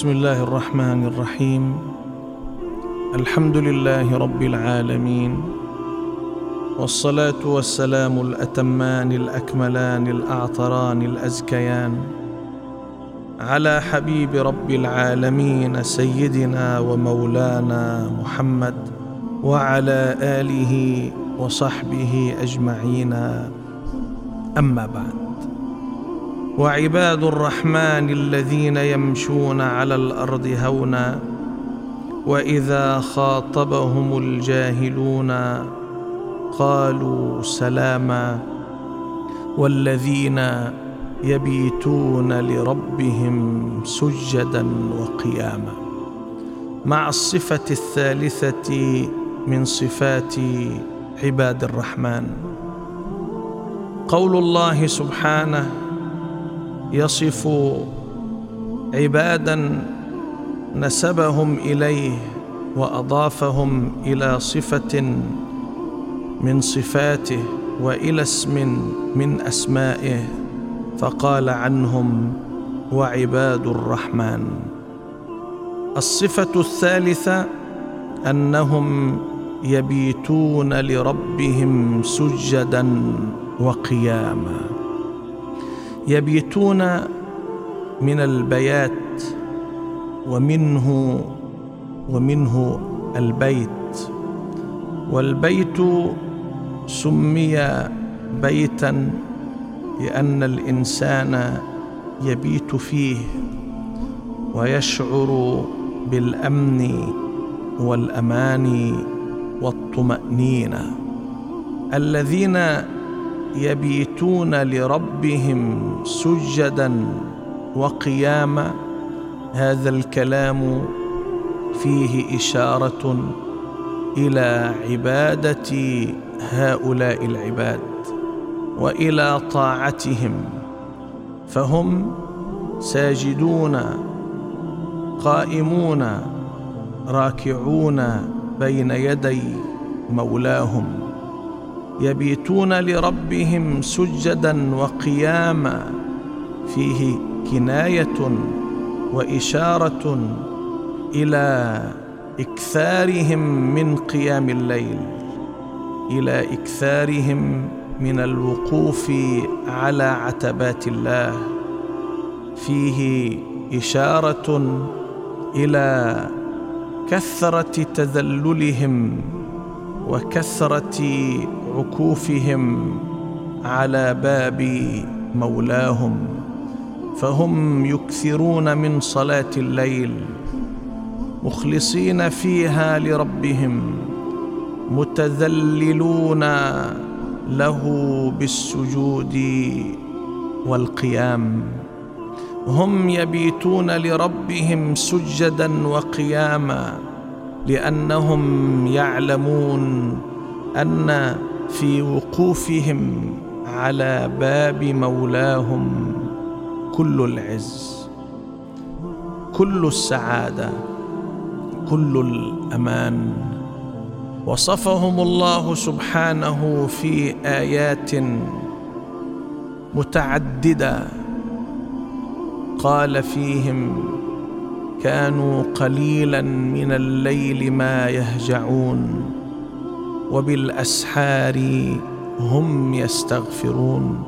بسم الله الرحمن الرحيم. الحمد لله رب العالمين. والصلاة والسلام الأتمان الأكملان الأعطران الأزكيان على حبيب رب العالمين سيدنا ومولانا محمد وعلى آله وصحبه أجمعين. أما بعد. وعباد الرحمن الذين يمشون على الأرض هونا وإذا خاطبهم الجاهلون قالوا سلاما والذين يبيتون لربهم سجدا وقياما. مع الصفة الثالثة من صفات عباد الرحمن قول الله سبحانه يصف عبادا نسبهم إليه وأضافهم إلى صفة من صفاته وإلى اسم من أسمائه فقال عنهم وعباد الرحمن. الصفة الثالثة أنهم يبيتون لربهم سجدا وقياما. يبيتون من البيات ومنه ومنه البيت. والبيت سمي بيتا لأن الإنسان يبيت فيه ويشعر بالأمن والأمان والطمأنينة. الذين يبيتون لربهم سجدا وقياما هذا الكلام فيه إشارة إلى عبادة هؤلاء العباد وإلى طاعتهم. فهم ساجدون قائمون راكعون بين يدي مولاهم. يبيتون لربهم سجدا وقياما فيه كناية وإشارة إلى إكثارهم من قيام الليل إلى إكثارهم من الوقوف على عتبات الله. فيه إشارة إلى كثرة تذللهم وكثرة عكوفهم على باب مولاهم فهم يكثرون من صلاة الليل مخلصين فيها لربهم متذللون له بالسجود والقيام. هم يبيتون لربهم سجدا وقياما. لأنهم يعلمون أن في وقوفهم على باب مولاهم كل العز كل السعادة كل الأمان. وصفهم الله سبحانه في آيات متعددة. قال فيهم كانوا قليلا من الليل ما يهجعون وبالأسحار هم يستغفرون.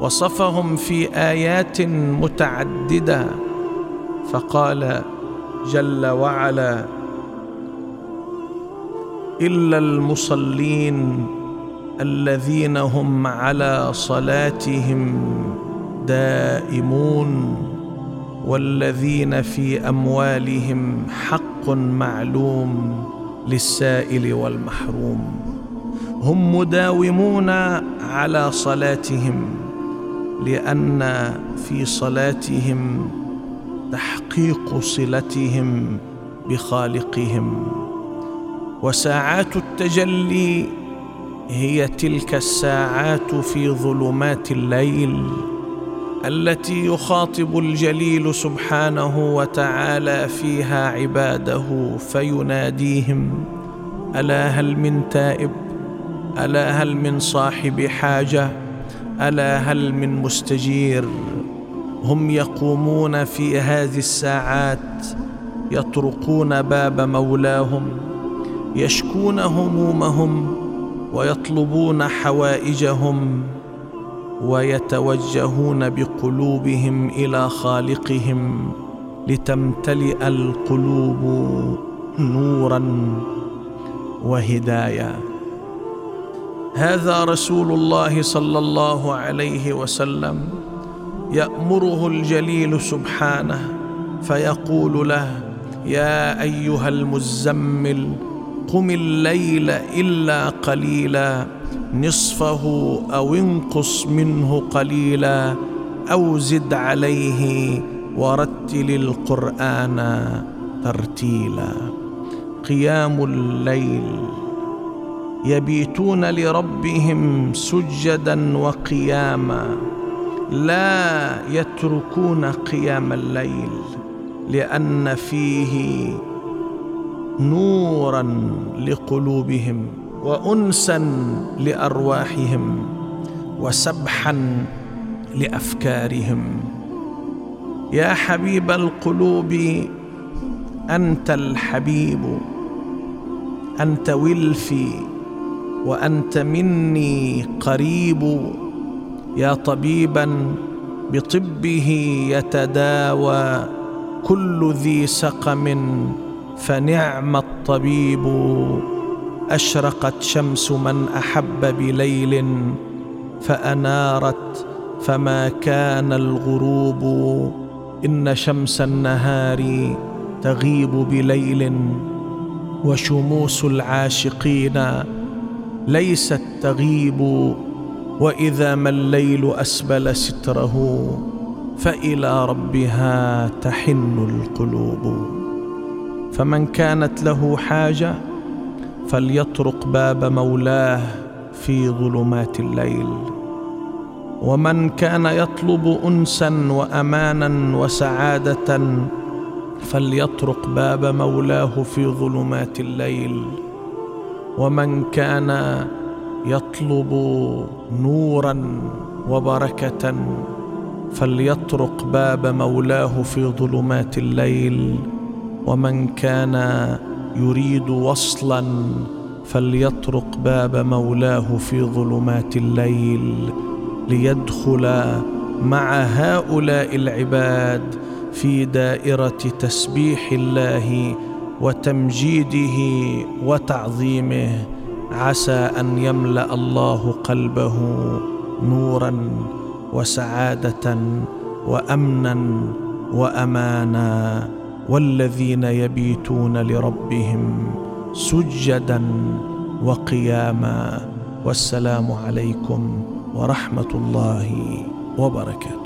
وصفهم في آيات متعددة فقال جل وعلا إلا المصلين الذين هم على صلاتهم دائمون. والذين في أموالهم حق معلوم للسائل والمحروم. هم مداومون على صلاتهم لأن في صلاتهم تحقيق صلتهم بخالقهم. وساعات التجلي هي تلك الساعات في ظلمات الليل التي يخاطب الجليل سبحانه وتعالى فيها عباده فيناديهم ألا هل من تائب؟ ألا هل من صاحب حاجة؟ ألا هل من مستجير؟ هم يقومون في هذه الساعات يطرقون باب مولاهم يشكون همومهم ويطلبون حوائجهم. ويتوجهون بقلوبهم إلى خالقهم لتمتلئ القلوب نورا وهدايه هذا رسول الله صلى الله عليه وسلم يأمره الجليل سبحانه فيقول له يا أيها المزمل قم الليل إلا قليلا نصفه أو انقص منه قليلا أو زد عليه ورتل القرآن ترتيلا. قيام الليل. يبيتون لربهم سجدا وقياما. لا يتركون قيام الليل لأن فيه نورا لقلوبهم. وانسا لأرواحهم وسبحا لأفكارهم. يا حبيب القلوب أنت الحبيب أنت ولفي وأنت مني قريب. يا طبيبا بطبه يتداوى كل ذي سقم فنعم الطبيب. أشرقت شمس من أحب بليل فأنارت فما كان الغروب إن شمس النهار تغيب بليل وشموس العاشقين ليست تغيب وإذا ما الليل أسبل ستره فإلى ربها تحن القلوب فمن كانت له حاجة فليطرق باب مولاه في ظلمات الليل. ومن كان يطلب انسا وامانا وسعادة فليطرق باب مولاه في ظلمات الليل. ومن كان يطلب نورا وبركة فليطرق باب مولاه في ظلمات الليل. ومن كان يريد وصلا فليطرق باب مولاه في ظلمات الليل ليدخل مع هؤلاء العباد في دائرة تسبيح الله وتمجيده وتعظيمه. عسى أن يملأ الله قلبه نورا وسعادة وامنا وامانا. والذين يبيتون لربهم سجدا وقياما والسلام عليكم ورحمة الله وبركاته.